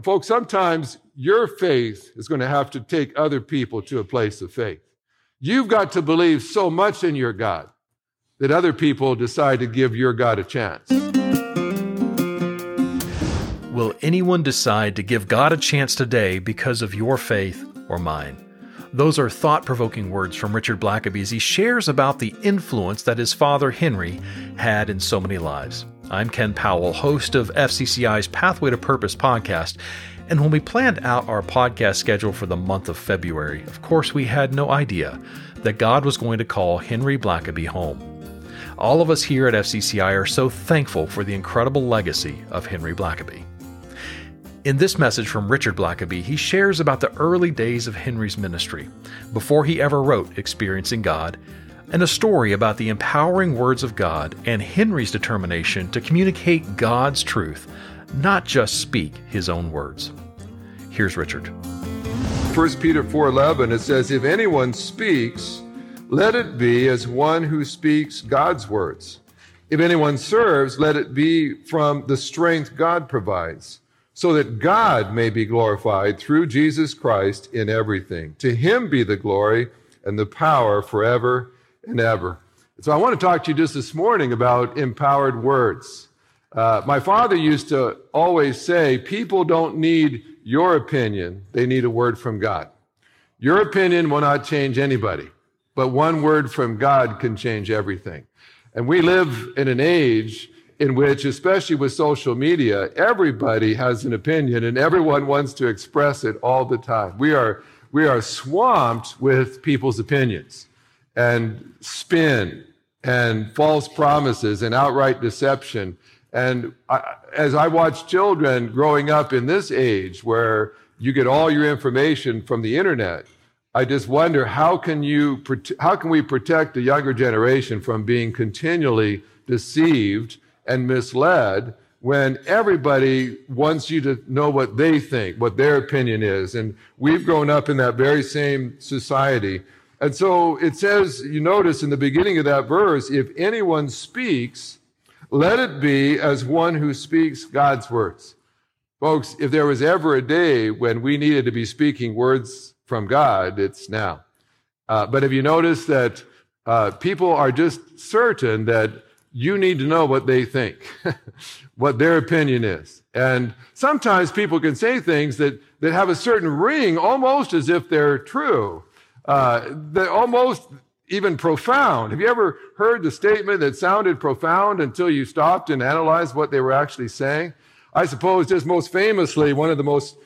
And folks, sometimes your faith is going to have to take other people to a place of faith. You've got to believe so much in your God that other people decide to give your God a chance. Will anyone decide to give God a chance today because of your faith or mine? Those are thought provoking words from Richard Blackaby as he shares about the influence that his father Henry had in so many lives. I'm Ken Powell, host of FCCI's Pathway to Purpose podcast. And when we planned out our podcast schedule for the month of February, of course, we had no idea that God was going to call Henry Blackaby home. All of us here at FCCI are so thankful for the incredible legacy of Henry Blackaby. In this message from Richard Blackaby, he shares about the early days of Henry's ministry, before he ever wrote Experiencing God, and a story about the empowering words of God and Henry's determination to communicate God's truth, not just speak his own words. Here's Richard. 1 Peter 4:11 it says if anyone speaks let it be as one who speaks God's words. If anyone serves let it be from the strength God provides so that God may be glorified through Jesus Christ in everything. To him be the glory and the power forever and ever. So I want to talk to you just this morning about empowered words. Uh, my father used to always say, people don't need your opinion, they need a word from God. Your opinion will not change anybody, but one word from God can change everything. And we live in an age in which, especially with social media, everybody has an opinion and everyone wants to express it all the time. We are, we are swamped with people's opinions and spin and false promises and outright deception. And I, as I watch children growing up in this age where you get all your information from the internet, I just wonder how can you how can we protect the younger generation from being continually deceived and misled when everybody wants you to know what they think, what their opinion is. And we've grown up in that very same society. And so it says, you notice in the beginning of that verse, if anyone speaks, let it be as one who speaks God's words. Folks, if there was ever a day when we needed to be speaking words from God, it's now. Uh, but have you noticed that uh, people are just certain that you need to know what they think, what their opinion is. And sometimes people can say things that, that have a certain ring, almost as if they're true. Uh, they're almost even profound. Have you ever heard the statement that sounded profound until you stopped and analyzed what they were actually saying? I suppose just most famously, one of the most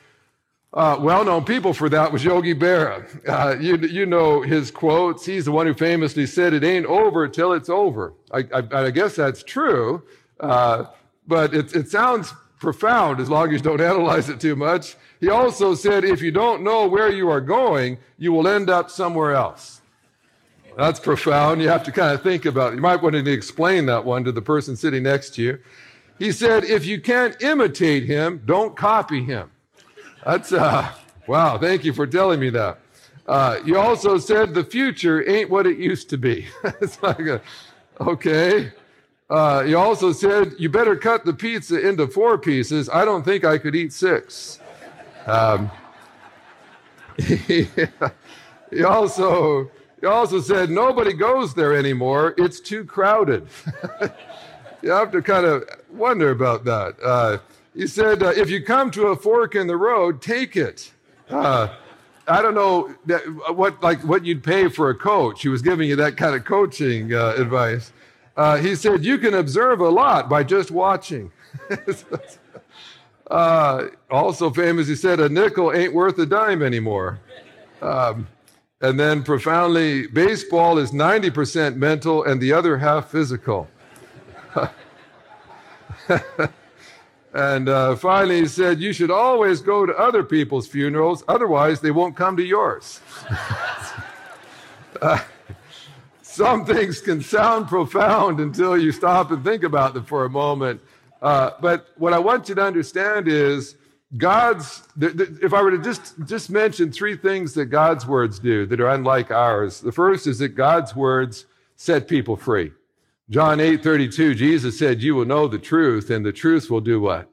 uh, well-known people for that was Yogi Berra. Uh, you, you know his quotes. He's the one who famously said, "It ain't over till it's over." I, I, I guess that's true, uh, but it, it sounds profound as long as you don't analyze it too much. He also said, "If you don't know where you are going, you will end up somewhere else." That's profound. You have to kind of think about it. You might want to explain that one to the person sitting next to you. He said, "If you can't imitate him, don't copy him." That's, uh, wow, thank you for telling me that. Uh, you also said the future ain't what it used to be. it's like, a, okay. Uh, you also said you better cut the pizza into four pieces. I don't think I could eat six. Um, he also he also said nobody goes there anymore. It's too crowded. you have to kind of wonder about that. Uh, he said, uh, if you come to a fork in the road, take it. Uh, I don't know that, what like what you'd pay for a coach. He was giving you that kind of coaching uh, advice. Uh, he said you can observe a lot by just watching. Uh, also famous, he said a nickel ain't worth a dime anymore. Um, and then profoundly, baseball is 90% mental and the other half physical. And uh, finally, he said, You should always go to other people's funerals, otherwise, they won't come to yours. some things can sound profound until you stop and think about them for a moment. Uh, but what I want you to understand is God's, th- th- if I were to just, just mention three things that God's words do that are unlike ours, the first is that God's words set people free. John 8 32, Jesus said, You will know the truth, and the truth will do what?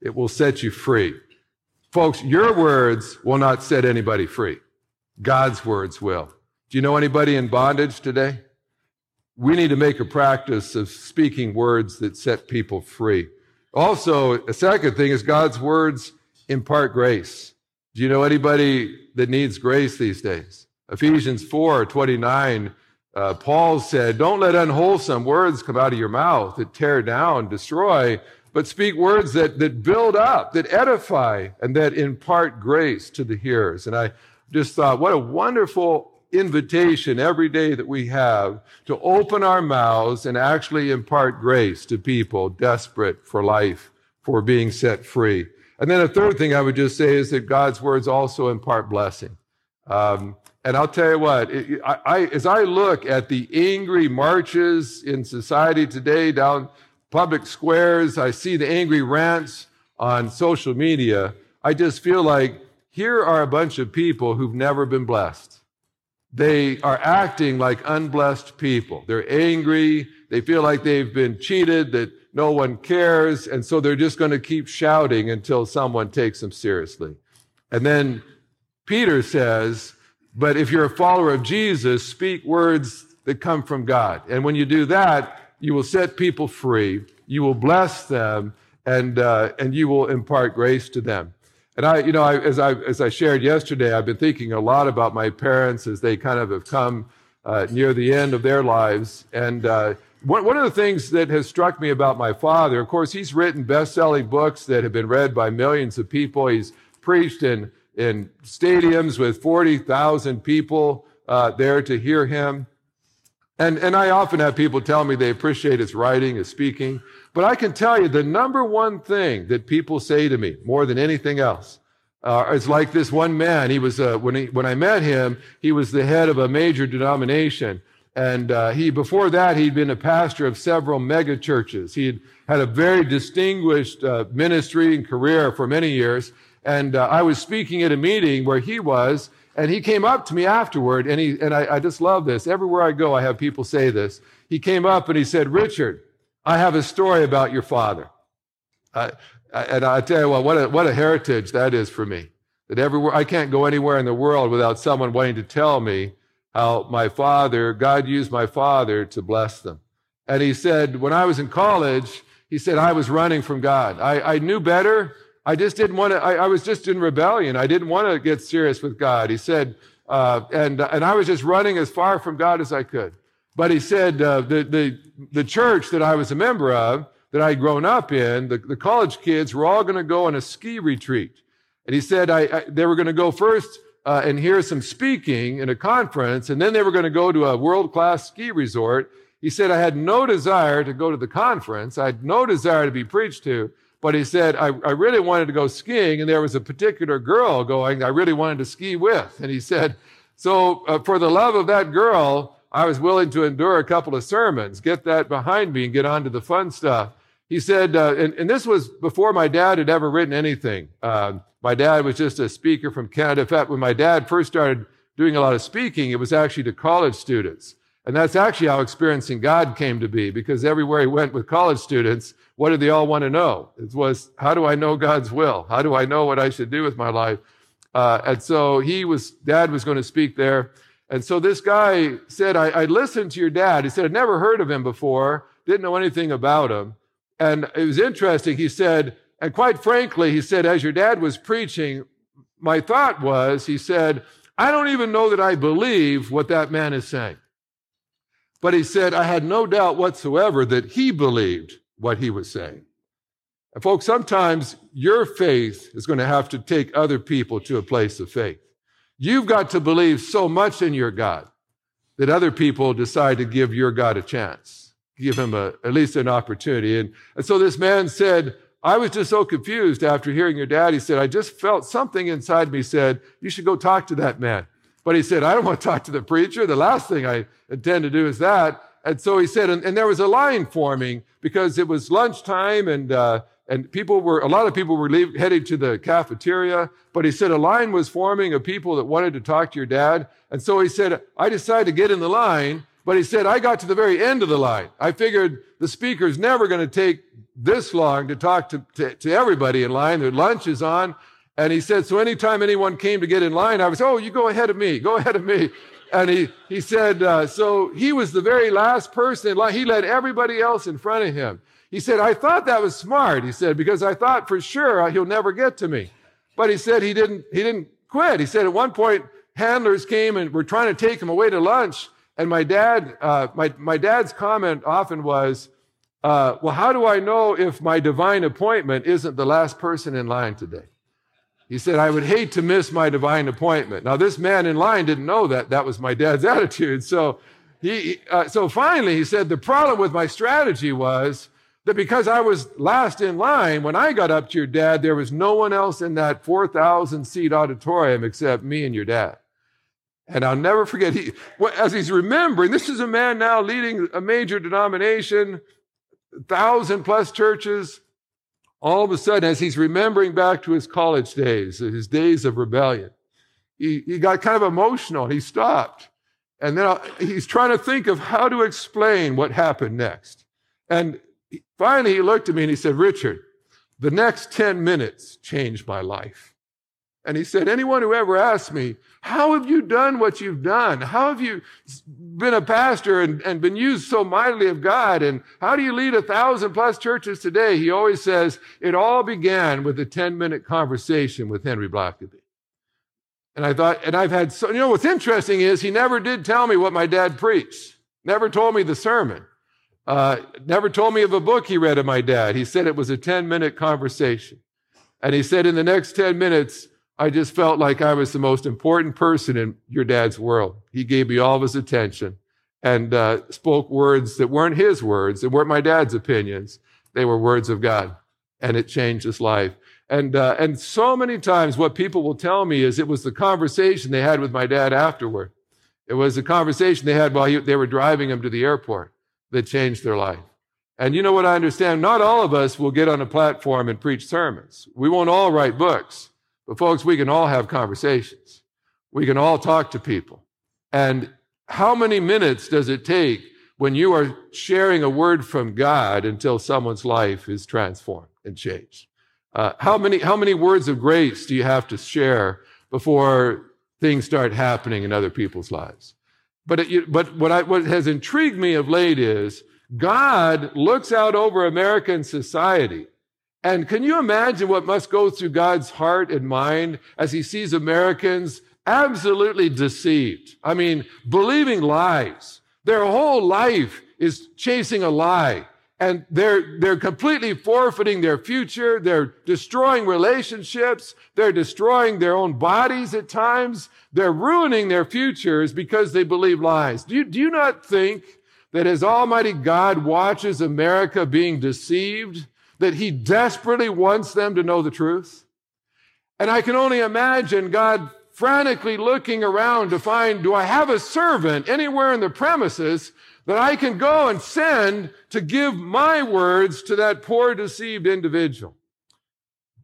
It will set you free. Folks, your words will not set anybody free. God's words will. Do you know anybody in bondage today? We need to make a practice of speaking words that set people free. Also, a second thing is God's words impart grace. Do you know anybody that needs grace these days? Ephesians 4 29, uh, Paul said, Don't let unwholesome words come out of your mouth that tear down, destroy, but speak words that, that build up, that edify, and that impart grace to the hearers. And I just thought, what a wonderful invitation every day that we have to open our mouths and actually impart grace to people desperate for life, for being set free. And then a third thing I would just say is that God's words also impart blessing. Um, and I'll tell you what, it, I, I, as I look at the angry marches in society today down public squares, I see the angry rants on social media, I just feel like here are a bunch of people who've never been blessed. They are acting like unblessed people. They're angry. They feel like they've been cheated, that no one cares. And so they're just going to keep shouting until someone takes them seriously. And then Peter says, but if you're a follower of Jesus, speak words that come from God. And when you do that, you will set people free. You will bless them and, uh, and you will impart grace to them. And I, you know, I, as I as I shared yesterday, I've been thinking a lot about my parents as they kind of have come uh, near the end of their lives. And uh, one, one of the things that has struck me about my father, of course, he's written best-selling books that have been read by millions of people. He's preached in in stadiums with forty thousand people uh, there to hear him. And and I often have people tell me they appreciate his writing, his speaking. But I can tell you the number one thing that people say to me more than anything else uh, is like this one man. He was, uh, when, he, when I met him, he was the head of a major denomination. And uh, he, before that, he'd been a pastor of several mega churches. He had had a very distinguished uh, ministry and career for many years. And uh, I was speaking at a meeting where he was, and he came up to me afterward, and he and I, I just love this. Everywhere I go, I have people say this. He came up and he said, "Richard, I have a story about your father. And I tell you what, what a, what a heritage that is for me. That everywhere, I can't go anywhere in the world without someone wanting to tell me how my father, God used my father to bless them. And he said, when I was in college, he said, I was running from God. I, I knew better. I just didn't want to, I, I, was just in rebellion. I didn't want to get serious with God. He said, uh, and, and I was just running as far from God as I could. But he said uh, the, the, the church that I was a member of, that I'd grown up in, the, the college kids were all going to go on a ski retreat. And he said I, I they were going to go first uh, and hear some speaking in a conference, and then they were going to go to a world class ski resort. He said, I had no desire to go to the conference. I had no desire to be preached to. But he said, I, I really wanted to go skiing, and there was a particular girl going I really wanted to ski with. And he said, So uh, for the love of that girl, I was willing to endure a couple of sermons, get that behind me and get on to the fun stuff. He said, uh, and, and, this was before my dad had ever written anything. Uh, my dad was just a speaker from Canada. In fact, when my dad first started doing a lot of speaking, it was actually to college students. And that's actually how experiencing God came to be, because everywhere he went with college students, what did they all want to know? It was, how do I know God's will? How do I know what I should do with my life? Uh, and so he was, dad was going to speak there. And so this guy said, I, I, listened to your dad. He said, I'd never heard of him before, didn't know anything about him. And it was interesting. He said, and quite frankly, he said, as your dad was preaching, my thought was, he said, I don't even know that I believe what that man is saying. But he said, I had no doubt whatsoever that he believed what he was saying. And folks, sometimes your faith is going to have to take other people to a place of faith. You've got to believe so much in your God that other people decide to give your God a chance, give him a, at least an opportunity. And, and so this man said, I was just so confused after hearing your dad. He said, I just felt something inside me said, you should go talk to that man. But he said, I don't want to talk to the preacher. The last thing I intend to do is that. And so he said, and, and there was a line forming because it was lunchtime and, uh, and people were, a lot of people were leave, heading to the cafeteria, but he said a line was forming of people that wanted to talk to your dad. And so he said, I decided to get in the line, but he said, I got to the very end of the line. I figured the speaker's never going to take this long to talk to, to, to everybody in line. Their lunch is on. And he said, so anytime anyone came to get in line, I was, oh, you go ahead of me, go ahead of me. And he, he said, uh, so he was the very last person in line. He led everybody else in front of him. He said, I thought that was smart. He said, because I thought for sure he'll never get to me. But he said he didn't, he didn't quit. He said at one point, handlers came and were trying to take him away to lunch. And my dad, uh, my, my dad's comment often was, uh, well, how do I know if my divine appointment isn't the last person in line today? He said, I would hate to miss my divine appointment. Now, this man in line didn't know that. That was my dad's attitude. So, he, uh, so finally, he said, the problem with my strategy was that because I was last in line, when I got up to your dad, there was no one else in that 4,000 seat auditorium except me and your dad. And I'll never forget, he, as he's remembering, this is a man now leading a major denomination, thousand plus churches, all of a sudden, as he's remembering back to his college days, his days of rebellion, he, he got kind of emotional. He stopped. And then he's trying to think of how to explain what happened next. And finally, he looked at me and he said, Richard, the next 10 minutes changed my life. And he said, anyone who ever asks me, how have you done what you've done? How have you been a pastor and, and been used so mightily of God? And how do you lead a thousand plus churches today? He always says, it all began with a 10 minute conversation with Henry Blackaby. And I thought, and I've had so, you know, what's interesting is he never did tell me what my dad preached. Never told me the sermon. Uh, never told me of a book he read of my dad. He said it was a 10 minute conversation. And he said in the next 10 minutes, I just felt like I was the most important person in your dad's world. He gave me all of his attention and uh, spoke words that weren't his words, they weren't my dad's opinions. They were words of God, and it changed his life. And uh, and so many times, what people will tell me is it was the conversation they had with my dad afterward. It was the conversation they had while he, they were driving him to the airport that changed their life. And you know what I understand? Not all of us will get on a platform and preach sermons. We won't all write books. But folks, we can all have conversations. We can all talk to people. And how many minutes does it take when you are sharing a word from God until someone's life is transformed and changed? Uh, how many how many words of grace do you have to share before things start happening in other people's lives? But it, but what I, what has intrigued me of late is God looks out over American society and can you imagine what must go through God's heart and mind as he sees Americans absolutely deceived? I mean, believing lies. Their whole life is chasing a lie. And they're, they're completely forfeiting their future. They're destroying relationships. They're destroying their own bodies at times. They're ruining their futures because they believe lies. Do you, do you not think that as Almighty God watches America being deceived, that he desperately wants them to know the truth. And I can only imagine God frantically looking around to find, do I have a servant anywhere in the premises that I can go and send to give my words to that poor deceived individual?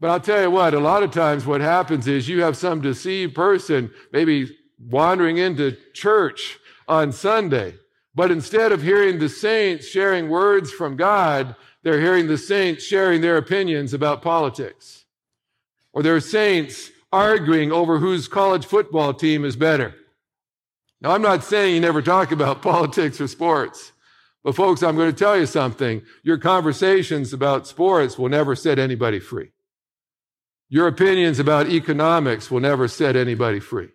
But I'll tell you what, a lot of times what happens is you have some deceived person maybe wandering into church on Sunday, but instead of hearing the saints sharing words from God, they're hearing the saints sharing their opinions about politics. Or there are saints arguing over whose college football team is better. Now, I'm not saying you never talk about politics or sports, but folks, I'm going to tell you something. Your conversations about sports will never set anybody free. Your opinions about economics will never set anybody free.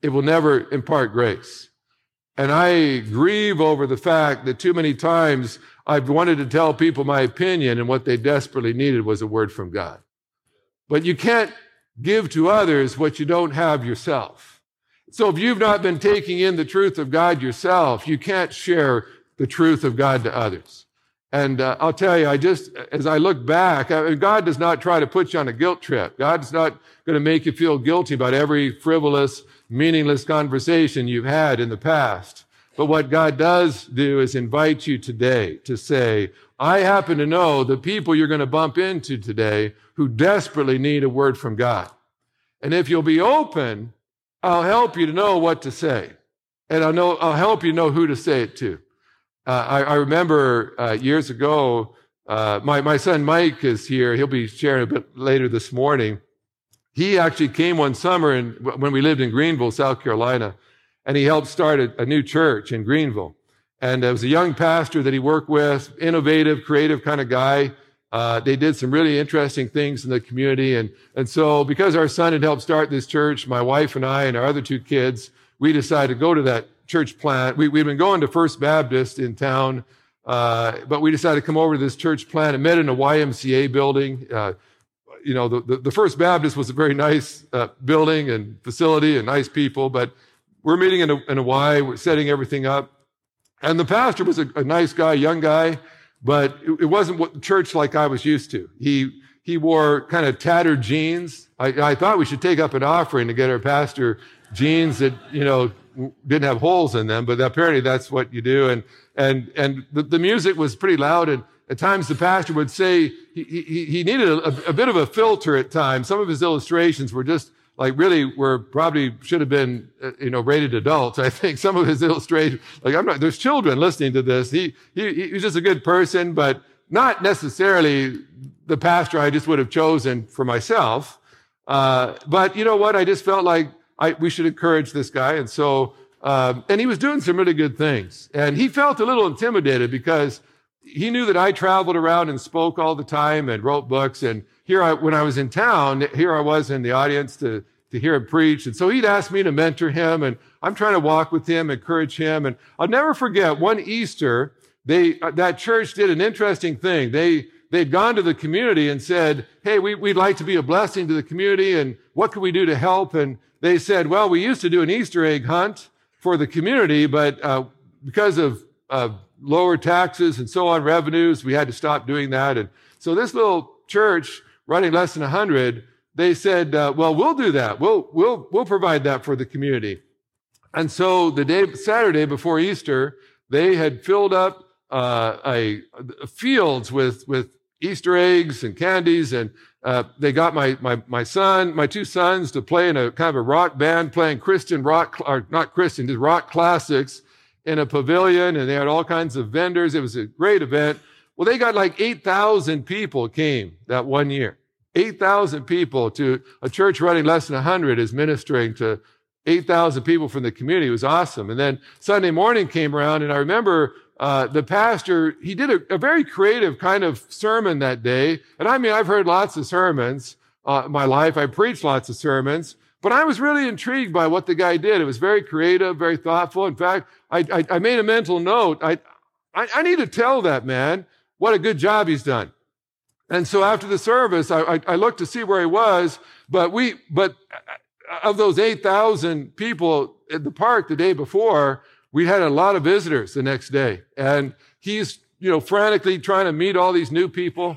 It will never impart grace. And I grieve over the fact that too many times I've wanted to tell people my opinion, and what they desperately needed was a word from God. But you can't give to others what you don't have yourself. So if you've not been taking in the truth of God yourself, you can't share the truth of God to others. And uh, I'll tell you, I just, as I look back, I God does not try to put you on a guilt trip. God's not going to make you feel guilty about every frivolous, meaningless conversation you've had in the past. But what God does do is invite you today to say, I happen to know the people you're going to bump into today who desperately need a word from God. And if you'll be open, I'll help you to know what to say. And I'll know, I'll help you know who to say it to. Uh, I, I, remember uh, years ago, uh, my, my son Mike is here. He'll be sharing a bit later this morning. He actually came one summer and when we lived in Greenville, South Carolina, and he helped start a, a new church in Greenville. And there was a young pastor that he worked with, innovative, creative kind of guy. Uh, they did some really interesting things in the community. And, and so because our son had helped start this church, my wife and I and our other two kids, we decided to go to that church plant. We, we'd been going to First Baptist in town, uh, but we decided to come over to this church plant and met in a YMCA building. Uh, you know, the, the, the, First Baptist was a very nice uh, building and facility and nice people, but we're meeting in a, in a Y, we're setting everything up. And the pastor was a, a nice guy, young guy, but it, wasn't what church like I was used to. He, he wore kind of tattered jeans. I, I thought we should take up an offering to get our pastor jeans that, you know, didn't have holes in them, but apparently that's what you do. And, and, and the, the music was pretty loud. And at times the pastor would say he, he, he needed a, a, bit of a filter at times. Some of his illustrations were just like really were probably should have been, uh, you know, rated adults. I think some of his illustrations, like I'm not, there's children listening to this. He, he, he was just a good person, but not necessarily the pastor I just would have chosen for myself. Uh, but you know what? I just felt like I, we should encourage this guy. And so, um, and he was doing some really good things. And he felt a little intimidated because he knew that I traveled around and spoke all the time and wrote books. And here I, when I was in town, here I was in the audience to, to hear him preach. And so he'd asked me to mentor him and I'm trying to walk with him, encourage him. And I'll never forget one Easter, they, uh, that church did an interesting thing. They, they'd gone to the community and said, Hey, we, would like to be a blessing to the community. And what can we do to help? And they said, well, we used to do an Easter egg hunt for the community, but uh, because of uh, lower taxes and so on, revenues, we had to stop doing that. And so this little church running less than 100, they said, uh, well, we'll do that. We'll, we'll, we'll provide that for the community. And so the day, Saturday before Easter, they had filled up uh, a, a, fields with, with Easter eggs and candies and uh, they got my, my, my son, my two sons to play in a kind of a rock band playing Christian rock, or not Christian, just rock classics in a pavilion and they had all kinds of vendors. It was a great event. Well, they got like 8,000 people came that one year. 8,000 people to a church running less than 100 is ministering to 8,000 people from the community. It was awesome. And then Sunday morning came around and I remember uh, the pastor, he did a, a, very creative kind of sermon that day. And I mean, I've heard lots of sermons uh, my life. I preached lots of sermons, but I was really intrigued by what the guy did. It was very creative, very thoughtful. In fact, I, I, I made a mental note. I, I, I, need to tell that man what a good job he's done. And so after the service, I, I looked to see where he was, but we, but of those 8,000 people at the park the day before, we had a lot of visitors the next day and he's, you know, frantically trying to meet all these new people.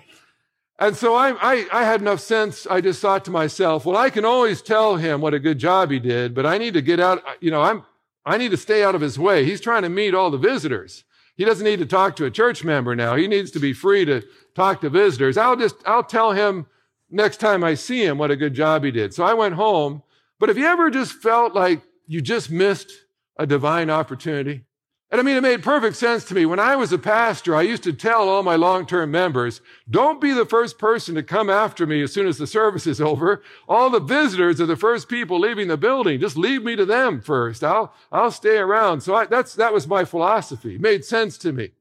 And so I, I, I, had enough sense. I just thought to myself, well, I can always tell him what a good job he did, but I need to get out, you know, I'm, I need to stay out of his way. He's trying to meet all the visitors. He doesn't need to talk to a church member now. He needs to be free to talk to visitors. I'll just, I'll tell him next time I see him what a good job he did. So I went home. But have you ever just felt like you just missed a divine opportunity. And I mean, it made perfect sense to me. When I was a pastor, I used to tell all my long-term members, don't be the first person to come after me as soon as the service is over. All the visitors are the first people leaving the building. Just leave me to them first. I'll, I'll stay around. So I, that's, that was my philosophy. It made sense to me.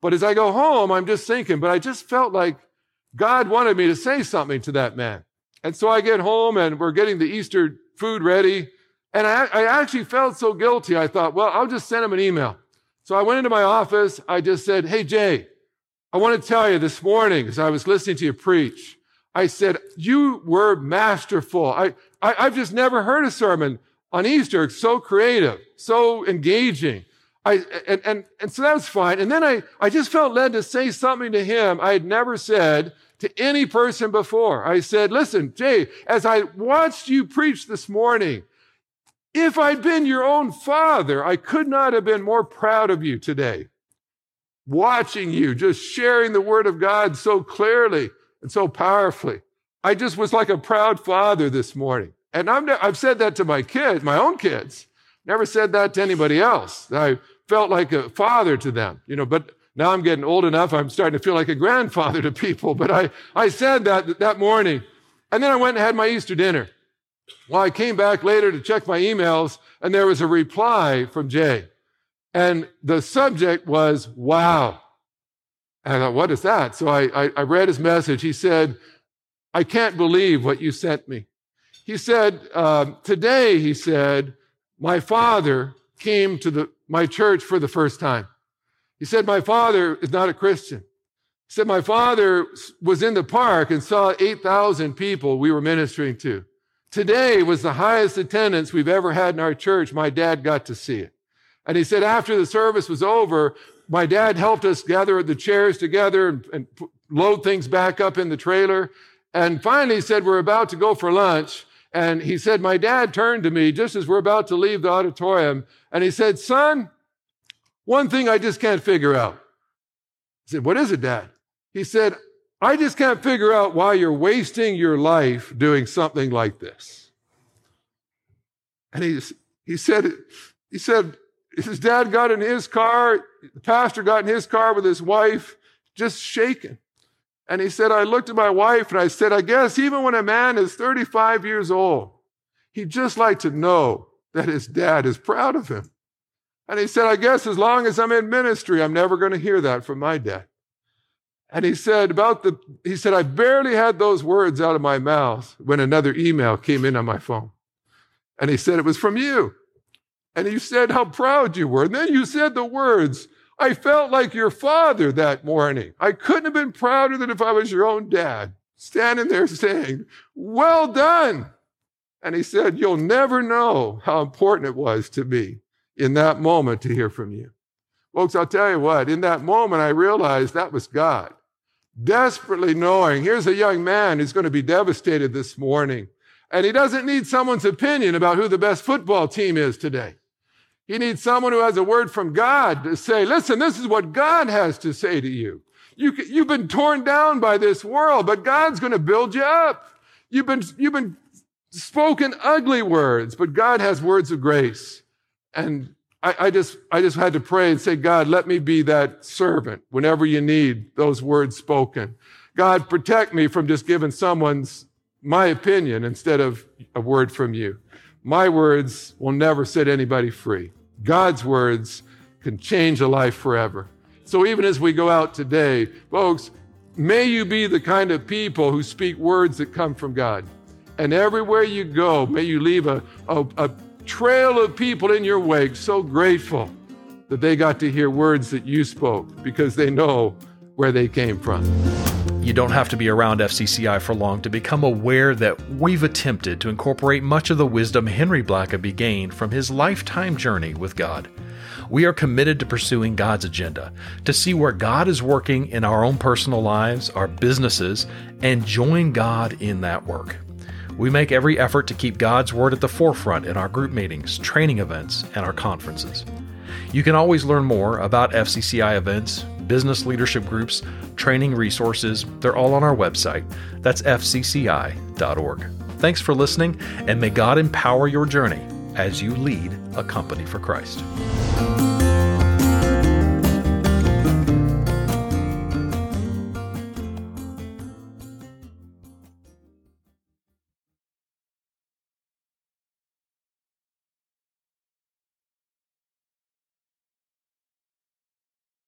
But as I go home, I'm just thinking, but I just felt like God wanted me to say something to that man. And so I get home and we're getting the Easter food ready. And I, I actually felt so guilty. I thought, well, I'll just send him an email. So I went into my office. I just said, Hey, Jay, I want to tell you this morning as I was listening to you preach, I said, you were masterful. I, I, have just never heard a sermon on Easter so creative, so engaging. I, and, and, and so that was fine. And then I, I just felt led to say something to him I had never said to any person before. I said, listen, Jay, as I watched you preach this morning, if I'd been your own father, I could not have been more proud of you today. Watching you, just sharing the word of God so clearly and so powerfully. I just was like a proud father this morning. And i have said that to my kids, my own kids. Never said that to anybody else. I felt like a father to them, you know, but now I'm getting old enough. I'm starting to feel like a grandfather to people. But I, I said that that morning. And then I went and had my Easter dinner. Well, I came back later to check my emails, and there was a reply from Jay. And the subject was, wow. And I thought, what is that? So I, I, I read his message. He said, I can't believe what you sent me. He said, uh, today, he said, my father came to the, my church for the first time. He said, my father is not a Christian. He said, my father was in the park and saw 8,000 people we were ministering to. Today was the highest attendance we've ever had in our church. My dad got to see it. And he said, after the service was over, my dad helped us gather the chairs together and, and load things back up in the trailer. And finally he said, we're about to go for lunch. And he said, my dad turned to me just as we're about to leave the auditorium. And he said, son, one thing I just can't figure out. I said, what is it, dad? He said, I just can't figure out why you're wasting your life doing something like this. And he, he said, he said, his dad got in his car, the pastor got in his car with his wife, just shaking. And he said, I looked at my wife and I said, I guess even when a man is 35 years old, he'd just like to know that his dad is proud of him. And he said, I guess as long as I'm in ministry, I'm never going to hear that from my dad. And he said about the, he said, I barely had those words out of my mouth when another email came in on my phone. And he said, it was from you. And you said how proud you were. And then you said the words, I felt like your father that morning. I couldn't have been prouder than if I was your own dad, standing there saying, well done. And he said, you'll never know how important it was to me in that moment to hear from you. Folks, I'll tell you what, in that moment, I realized that was God. Desperately knowing, here's a young man who's going to be devastated this morning. And he doesn't need someone's opinion about who the best football team is today. He needs someone who has a word from God to say, listen, this is what God has to say to you. you you've been torn down by this world, but God's going to build you up. You've been, you've been spoken ugly words, but God has words of grace. And I, I, just, I just had to pray and say, God, let me be that servant whenever you need those words spoken. God, protect me from just giving someone's my opinion instead of a word from you. My words will never set anybody free. God's words can change a life forever. So even as we go out today, folks, may you be the kind of people who speak words that come from God. And everywhere you go, may you leave a, a, a trail of people in your wake so grateful that they got to hear words that you spoke because they know where they came from. You don't have to be around FCCI for long to become aware that we've attempted to incorporate much of the wisdom Henry Blackaby gained from his lifetime journey with God. We are committed to pursuing God's agenda, to see where God is working in our own personal lives, our businesses, and join God in that work. We make every effort to keep God's Word at the forefront in our group meetings, training events, and our conferences. You can always learn more about FCCI events, business leadership groups, training resources. They're all on our website. That's fcci.org. Thanks for listening, and may God empower your journey as you lead a company for Christ.